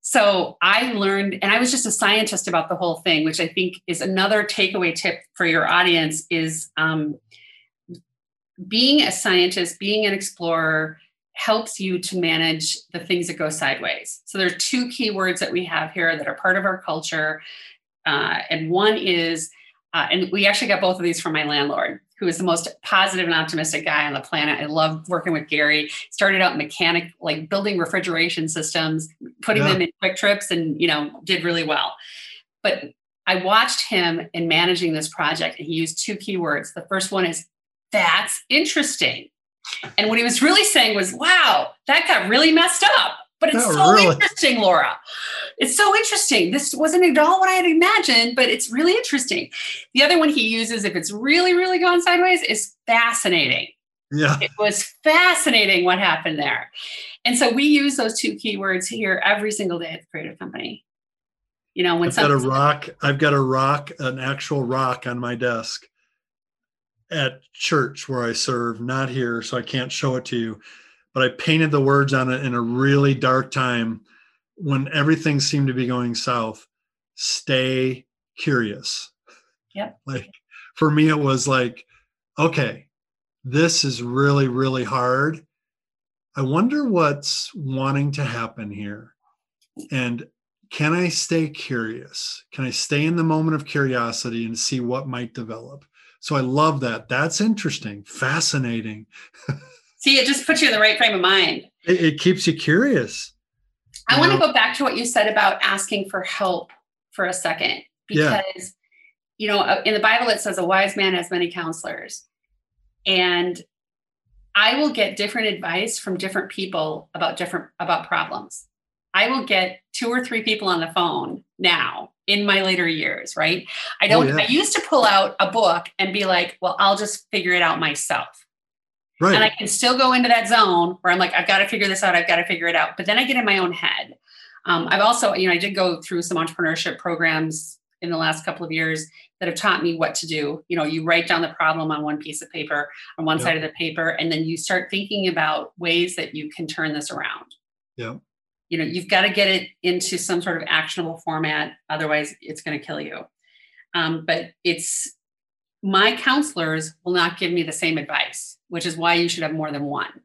so i learned and i was just a scientist about the whole thing which i think is another takeaway tip for your audience is um, being a scientist being an explorer helps you to manage the things that go sideways. So there are two key words that we have here that are part of our culture. Uh, and one is, uh, and we actually got both of these from my landlord, who is the most positive and optimistic guy on the planet. I love working with Gary. Started out mechanic, like building refrigeration systems, putting yeah. them in QuikTrips, and you know, did really well. But I watched him in managing this project, and he used two keywords. The first one is, "That's interesting." And what he was really saying was, wow, that got really messed up. But it's so really. interesting, Laura. It's so interesting. This wasn't at all what I had imagined, but it's really interesting. The other one he uses, if it's really, really gone sideways, is fascinating. Yeah. It was fascinating what happened there. And so we use those two keywords here every single day at the creative company. You know, when I've got a rock, I've got a rock, an actual rock on my desk at church where I serve, not here, so I can't show it to you. But I painted the words on it in a really dark time when everything seemed to be going south. Stay curious. Yeah. Like for me, it was like, okay, this is really, really hard. I wonder what's wanting to happen here. And can I stay curious? Can I stay in the moment of curiosity and see what might develop? So I love that. That's interesting, fascinating. <laughs> See, it just puts you in the right frame of mind. It, it keeps you curious. I want to go back to what you said about asking for help for a second, because, yeah. you know, uh, in the Bible, it says a wise man has many counselors. And I will get different advice from different people about different about problems. I will get two or three people on the phone now in my later years, right? I don't, oh, yeah. I used to pull out a book and be like, well, I'll just figure it out myself. Right. And I can still go into that zone where I'm like, I've got to figure this out. I've got to figure it out. But then I get in my own head. Um, I've also, you know, I did go through some entrepreneurship programs in the last couple of years that have taught me what to do. You know, you write down the problem on one piece of paper, on one side of the paper, and then you start thinking about ways that you can turn this around. Yeah you know you've got to get it into some sort of actionable format otherwise it's going to kill you um, but it's my counselors will not give me the same advice which is why you should have more than one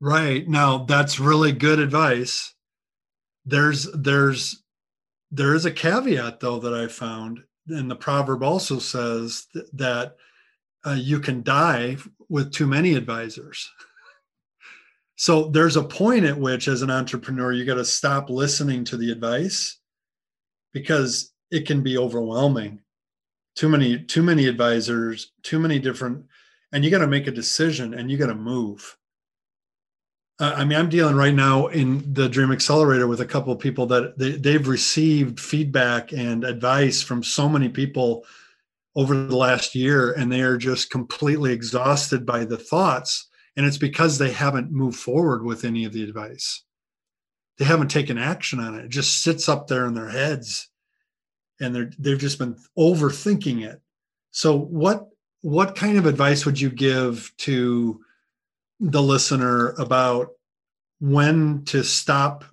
right now that's really good advice there's there's there is a caveat though that i found and the proverb also says th- that uh, you can die with too many advisors. So there's a point at which, as an entrepreneur, you got to stop listening to the advice because it can be overwhelming. Too many, too many advisors, too many different, and you got to make a decision and you got to move. Uh, I mean, I'm dealing right now in the Dream Accelerator with a couple of people that they, they've received feedback and advice from so many people over the last year, and they are just completely exhausted by the thoughts and it's because they haven't moved forward with any of the advice. They haven't taken action on it. It just sits up there in their heads and they're they've just been overthinking it. So what what kind of advice would you give to the listener about when to stop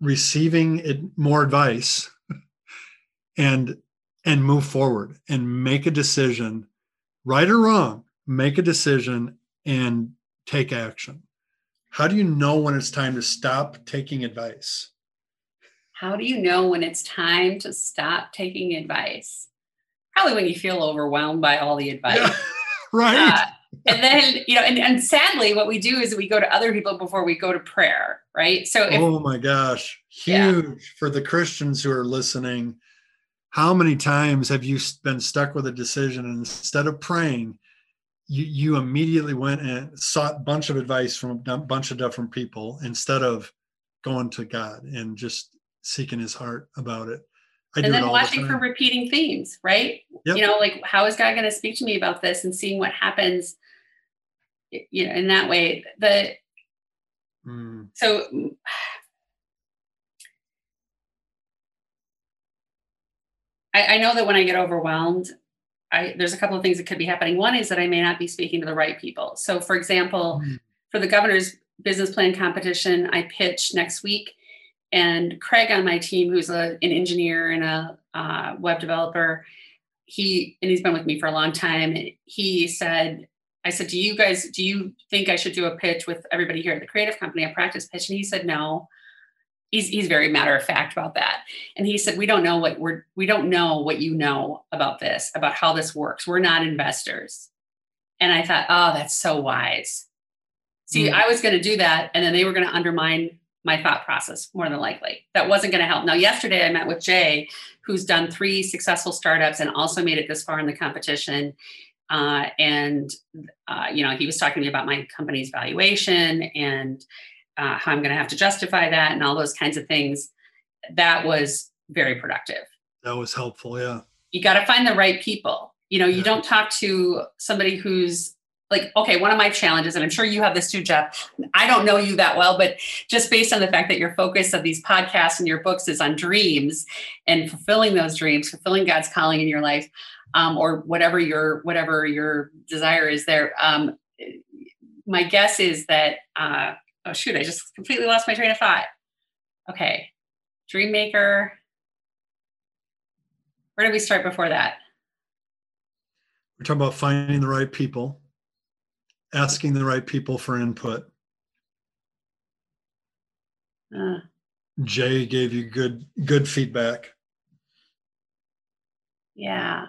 receiving more advice <laughs> and and move forward and make a decision right or wrong make a decision and take action? How do you know when it's time to stop taking advice? How do you know when it's time to stop taking advice? Probably when you feel overwhelmed by all the advice. Yeah, <laughs> right. Uh, and then, you know, and, and sadly, what we do is we go to other people before we go to prayer, right? So, if, oh my gosh, huge yeah. for the Christians who are listening. How many times have you been stuck with a decision and instead of praying, you you immediately went and sought a bunch of advice from a bunch of different people instead of going to God and just seeking His heart about it. I and then watching the for repeating themes, right? Yep. You know, like how is God going to speak to me about this, and seeing what happens. You know, in that way, the mm. so. I, I know that when I get overwhelmed, I, there's a couple of things that could be happening. One is that I may not be speaking to the right people. So, for example, mm-hmm. for the governor's business plan competition, I pitch next week, and Craig on my team, who's a, an engineer and a uh, web developer, he and he's been with me for a long time. He said, "I said, do you guys do you think I should do a pitch with everybody here at the creative company, a practice pitch?" And he said, "No." he's he's very matter of fact about that and he said we don't know what we're we don't know what you know about this about how this works we're not investors and i thought oh that's so wise see mm. i was going to do that and then they were going to undermine my thought process more than likely that wasn't going to help now yesterday i met with jay who's done three successful startups and also made it this far in the competition uh, and uh, you know he was talking to me about my company's valuation and uh, how I'm going to have to justify that and all those kinds of things. That was very productive. That was helpful. Yeah. You got to find the right people. You know, you don't talk to somebody who's like, okay, one of my challenges, and I'm sure you have this too, Jeff. I don't know you that well, but just based on the fact that your focus of these podcasts and your books is on dreams and fulfilling those dreams, fulfilling God's calling in your life, um, or whatever your whatever your desire is there. Um, my guess is that uh, oh shoot, I just completely lost my train of thought. Okay, dream maker Where did we start before that? We're talking about finding the right people, asking the right people for input. Uh, Jay gave you good good feedback. Yeah.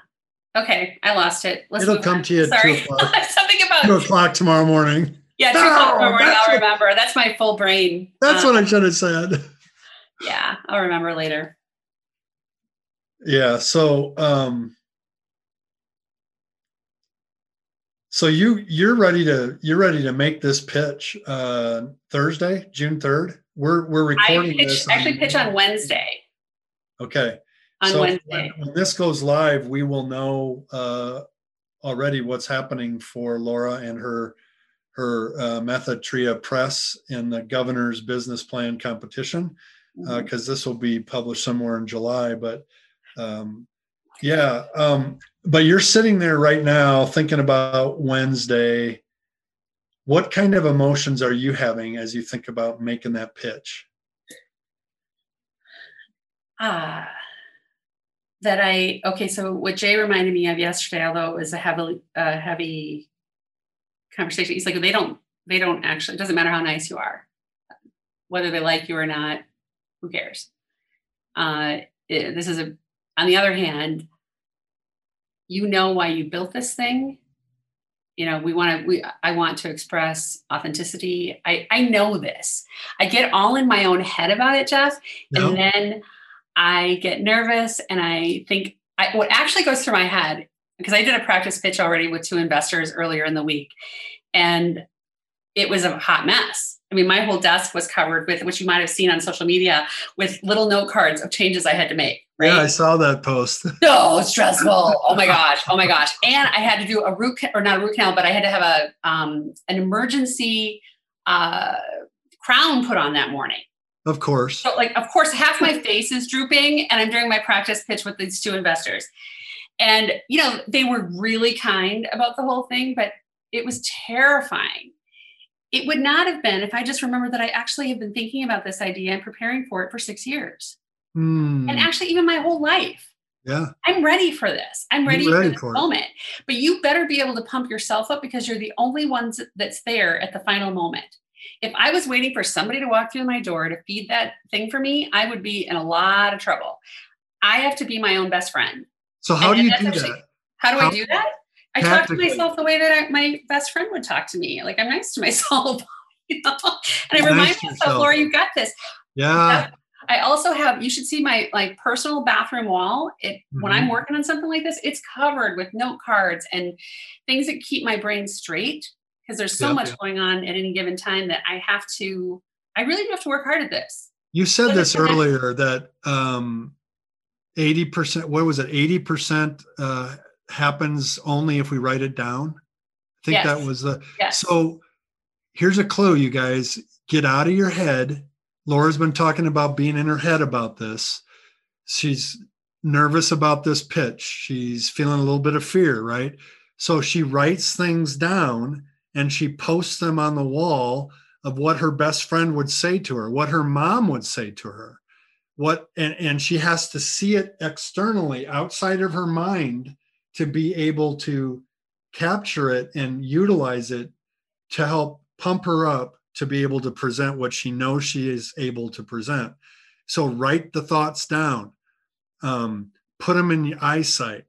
Okay, I lost it. Let's It'll come on. to you at Sorry. two o'clock. <laughs> Something about two o'clock tomorrow morning. Yeah, two no, morning. I'll remember. That's my full brain. That's um, what I should have said. Yeah, I'll remember later. Yeah. So, um, so you you're ready to you're ready to make this pitch uh, Thursday, June third. We're we're recording I pitch, this. Actually, pitch on Wednesday. Okay. On so Wednesday. When, when, this goes live, we will know uh, already what's happening for Laura and her her uh, Mathatria Press in the governor's business plan competition because uh, mm-hmm. this will be published somewhere in July. But um, yeah, um, but you're sitting there right now thinking about Wednesday. What kind of emotions are you having as you think about making that pitch? Ah, uh, that I okay. So what Jay reminded me of yesterday, although it was a heavily uh, heavy conversation. He's like, they don't, they don't actually, it doesn't matter how nice you are, whether they like you or not, who cares? Uh, it, this is a, on the other hand, you know why you built this thing. You know we want to we i want to express authenticity. I i know this. I get all in my own head about it jeff no. and then i get nervous and i think I, what actually goes through my head because i did a practice pitch already with two investors earlier in the week and it was a hot mess I mean, my whole desk was covered with, which you might have seen on social media, with little note cards of changes I had to make. Right? Yeah, I saw that post. <laughs> so stressful. Oh my gosh. Oh my gosh. And I had to do a root or not a root canal, but I had to have a um, an emergency uh, crown put on that morning. Of course. So, like, of course, half my face is drooping, and I'm doing my practice pitch with these two investors. And you know, they were really kind about the whole thing, but it was terrifying it would not have been if I just remember that I actually have been thinking about this idea and preparing for it for six years. Mm. And actually, even my whole life. Yeah. I'm ready for this. I'm ready, ready for this for moment. But you better be able to pump yourself up because you're the only ones that's there at the final moment. If I was waiting for somebody to walk through my door to feed that thing for me, I would be in a lot of trouble. I have to be my own best friend. So how and do you do actually, that? How do how, I do that? I talk to myself the way that I, my best friend would talk to me. Like I'm nice to myself, <laughs> you know? and I remind nice myself, Laura, you got this. Yeah. I also have, you should see my like personal bathroom wall. It mm-hmm. when I'm mm-hmm. working on something like this, it's covered with note cards and things that keep my brain straight because there's so much going on at any given time that I have to, I really do have to work hard at this. You said this earlier that um 80%, what was it? 80% uh happens only if we write it down. I think yes. that was the yes. so here's a clue, you guys. Get out of your head. Laura's been talking about being in her head about this. She's nervous about this pitch. She's feeling a little bit of fear, right? So she writes things down and she posts them on the wall of what her best friend would say to her, what her mom would say to her. What and, and she has to see it externally outside of her mind to be able to capture it and utilize it to help pump her up to be able to present what she knows she is able to present. So write the thoughts down, um, put them in the eyesight.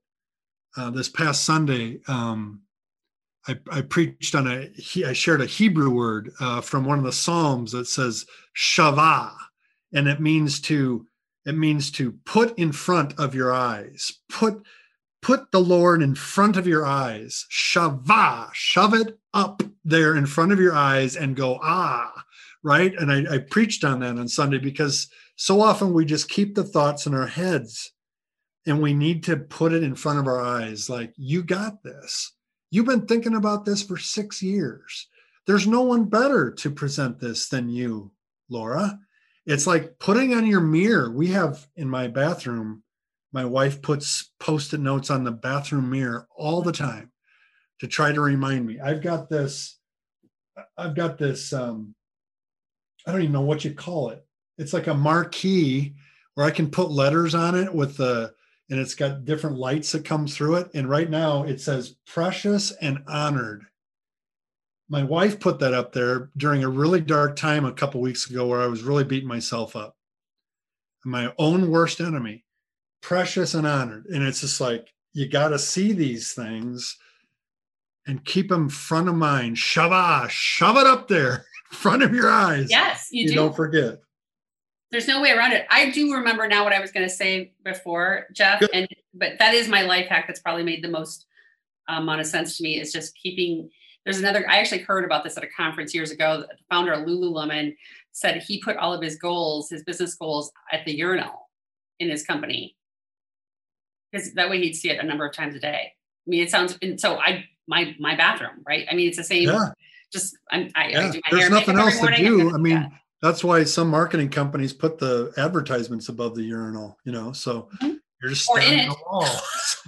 Uh, this past Sunday, um, I, I, preached on a, I shared a Hebrew word uh, from one of the Psalms that says shavah, and it means to, it means to put in front of your eyes, put put the Lord in front of your eyes. Shava, shove it up there in front of your eyes and go, ah, right? And I, I preached on that on Sunday because so often we just keep the thoughts in our heads and we need to put it in front of our eyes like, you got this. You've been thinking about this for six years. There's no one better to present this than you, Laura. It's like putting on your mirror. We have in my bathroom my wife puts post-it notes on the bathroom mirror all the time to try to remind me. I've got this, I've got this, um, I don't even know what you call it. It's like a marquee where I can put letters on it with the, and it's got different lights that come through it. And right now it says precious and honored. My wife put that up there during a really dark time a couple weeks ago where I was really beating myself up. My own worst enemy precious and honored. And it's just like, you got to see these things and keep them front of mind. Shava, shove it up there, <laughs> front of your eyes. Yes, you, you do. Don't forget. There's no way around it. I do remember now what I was going to say before, Jeff, Good. and but that is my life hack that's probably made the most um, amount of sense to me. Is just keeping. There's another. I actually heard about this at a conference years ago. The founder of Lululemon said he put all of his goals, his business goals, at the urinal in his company because that way he'd see it a number of times a day. I mean, it sounds and so I my my bathroom, right? I mean, it's the same. Yeah. Just I'm, I, yeah. I do There's nothing else to do. I mean, yeah. that's why some marketing companies put the advertisements above the urinal. You know, so mm-hmm. you're just or in it. <laughs>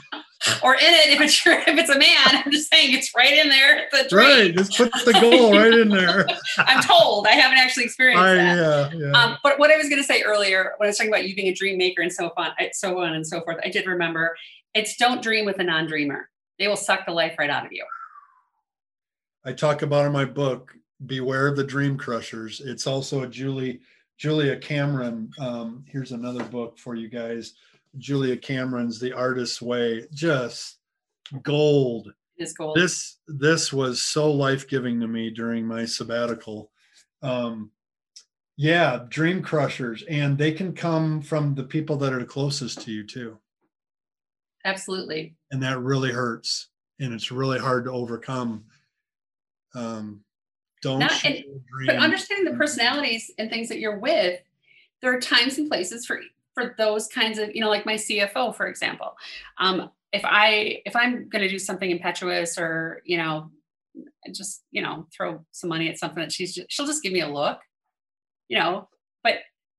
or in it if it's <laughs> if it's a man. I'm just saying it's right in there. The right, just put the goal <laughs> right in there. I'm told. I haven't actually experienced I, that. Yeah, yeah. Um, but what I was going to say earlier when I was talking about you being a dream maker and so on, so on and so forth, I did remember it's don't dream with a non-dreamer. They will suck the life right out of you. I talk about in my book, Beware of the Dream Crushers. It's also a Julie Julia Cameron. Um, here's another book for you guys Julia Cameron's The Artist's Way, just gold. Gold. This this was so life giving to me during my sabbatical. Um, yeah, dream crushers, and they can come from the people that are the closest to you too. Absolutely. And that really hurts, and it's really hard to overcome. Um, don't. Not, and, but understanding the personalities and things that you're with, there are times and places for for those kinds of you know like my cfo for example. Um, if i if i'm going to do something impetuous or you know just you know throw some money at something that she's just, she'll just give me a look you know? But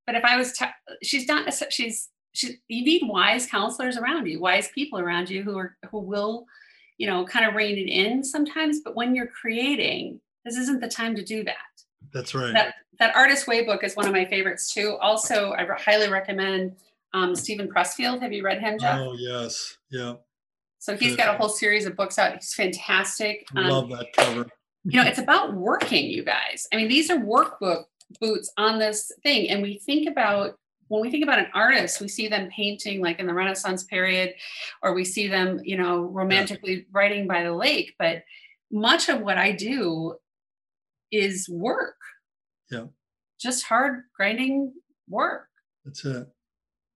but if i was t- she's not she's she, you need wise counselors around you wise people around you who are who will you know kind of rein it in sometimes. But when you're creating this isn't the time to do that that's right. That that artist way book is one of my favorites too. Also i highly recommend um, steven pressfield. Have you read him jeff? Oh yes. Yeah. So he's got a whole series of books out. He's fantastic. Um, love that cover. you know it's about working you guys. I mean these are workbook boots on this thing and we think about when we think about an artist we see them painting like in the renaissance period or we see them you know romantically yeah. writing by the lake but much of what i do is work. Yeah. Just hard grinding work. That's it.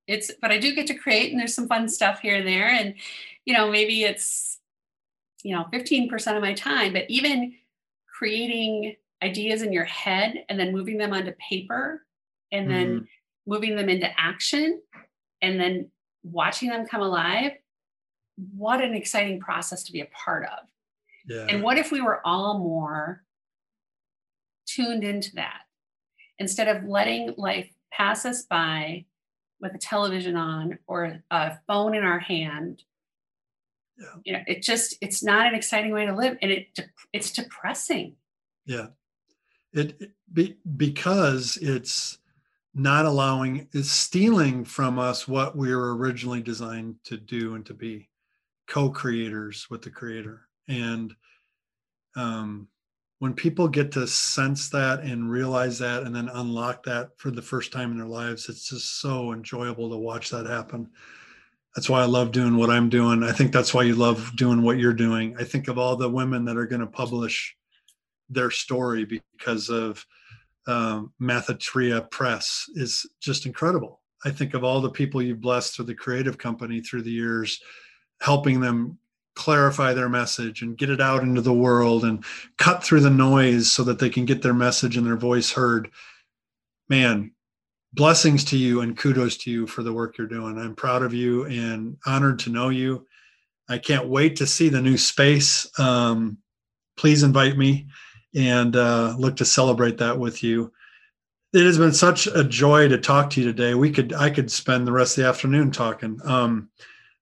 It's but i do get to create and there's some fun stuff here and there and you know maybe it's you know 15% of my time but even creating ideas in your head and then moving them onto paper and then mm-hmm. moving them into action and then watching them come alive what an exciting process to be a part of. Yeah. and what if we were all more tuned into that. Instead of letting life pass us by with a television on or a phone in our hand yeah. you know it just it's not an exciting way to live and it it's depressing. Yeah. It, it be, because it's not allowing it's stealing from us what we were originally designed to do and to be co-creators with the creator. And um when people get to sense that and realize that and then unlock that for the first time in their lives it's just so enjoyable to watch that happen. That's why i love doing what i'm doing. I think that's why you love doing what you're doing. I think of all the women that are going to publish their story because of um, Mathatria Press is just incredible. I think of all the people you've blessed through the creative company through the years, helping them clarify their message and get it out into the world and cut through the noise so that they can get their message and their voice heard. Man, blessings to you and kudos to you for the work you're doing. I'm proud of you and honored to know you. I can't wait to see the new space. Um, please invite me and uh, look to celebrate that with you. It has been such a joy to talk to you today. We could I could spend the rest of the afternoon talking. Um,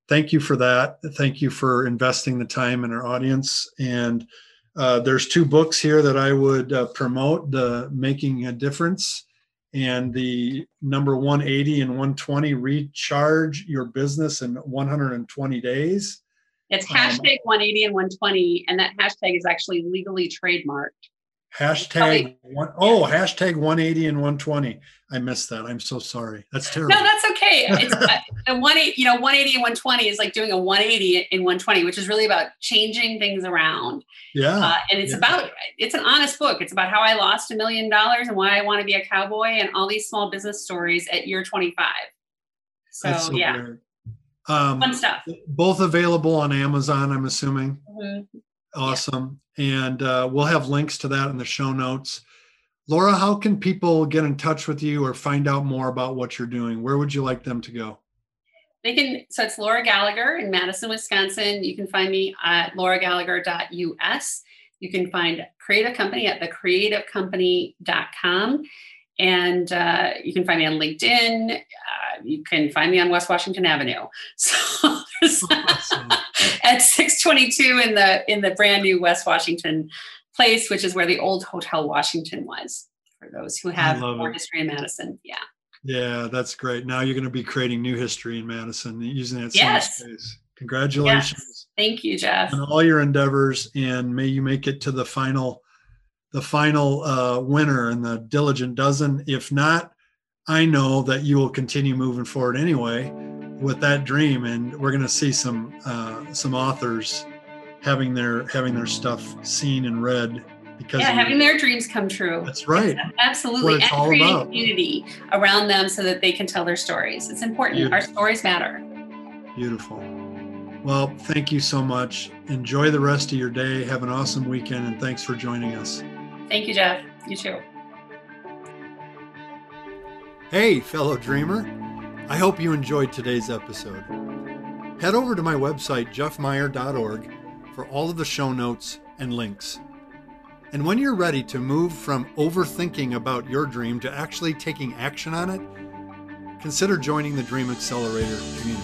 thank you for that. Thank you for investing the time in our audience. And uh, there's two books here that I would uh, promote: the Making a Difference and the number 180 and 120 recharge your business in 120 days it's um, hashtag um, 180 and 120 and that hashtag is actually legally trademarked Hashtag one, oh, hashtag 180 and 120. I missed that. I'm so sorry. That's terrible. No, that's okay. It's a 180, you know, 180 and 120 is like doing a 180 in 120, which is really about changing things around. Yeah. Uh, and it's yeah. about, it's an honest book. It's about how I lost a million dollars and why I want to be a cowboy and all these small business stories at year 25. So, so yeah. Um, Fun stuff. Both available on Amazon, I'm assuming. Mm-hmm. Awesome. Yeah. And uh, we'll have links to that in the show notes. Laura, how can people get in touch with you or find out more about what you're doing? Where would you like them to go? They can, so it's Laura Gallagher in Madison, Wisconsin. You can find me at lauragallagher.us. You can find Creative Company at thecreativecompany.com. And uh, you can find me on LinkedIn. Uh, you can find me on West Washington Avenue. <laughs> So awesome. <laughs> at 622 in the in the brand new West Washington place, which is where the old Hotel Washington was. For those who have more it. history in Madison, yeah. Yeah, that's great. Now you're going to be creating new history in Madison using that same yes. space. Congratulations. Yes. Thank you, Jeff. On all your endeavors, and may you make it to the final the final uh, winner and the diligent dozen. If not, I know that you will continue moving forward anyway with that dream, and we're going to see some uh, some authors having their having their stuff seen and read because yeah, having their dreams come true. That's right. Absolutely. And creating a community around them so that they can tell their stories. It's important. Beautiful. Our stories matter. Beautiful. Well, thank you so much. Enjoy the rest of your day. Have an awesome weekend and thanks for joining us. Thank you, Jeff. You too. Hey, fellow dreamer. I hope you enjoyed today's episode. Head over to my website, jeffmeyer.org, for all of the show notes and links. And when you're ready to move from overthinking about your dream to actually taking action on it, consider joining the Dream Accelerator community.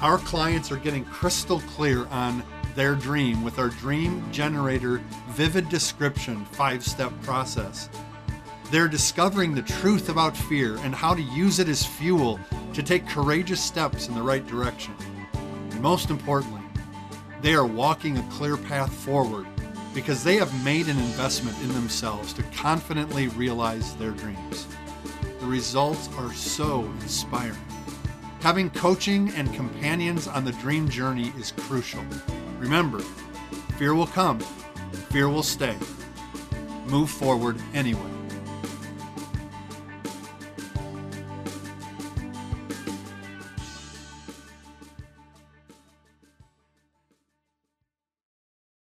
Our clients are getting crystal clear on their dream with our Dream Generator Vivid Description five step process. They're discovering the truth about fear and how to use it as fuel to take courageous steps in the right direction. And most importantly, they are walking a clear path forward because they have made an investment in themselves to confidently realize their dreams. The results are so inspiring. Having coaching and companions on the dream journey is crucial. Remember, fear will come, fear will stay. Move forward anyway.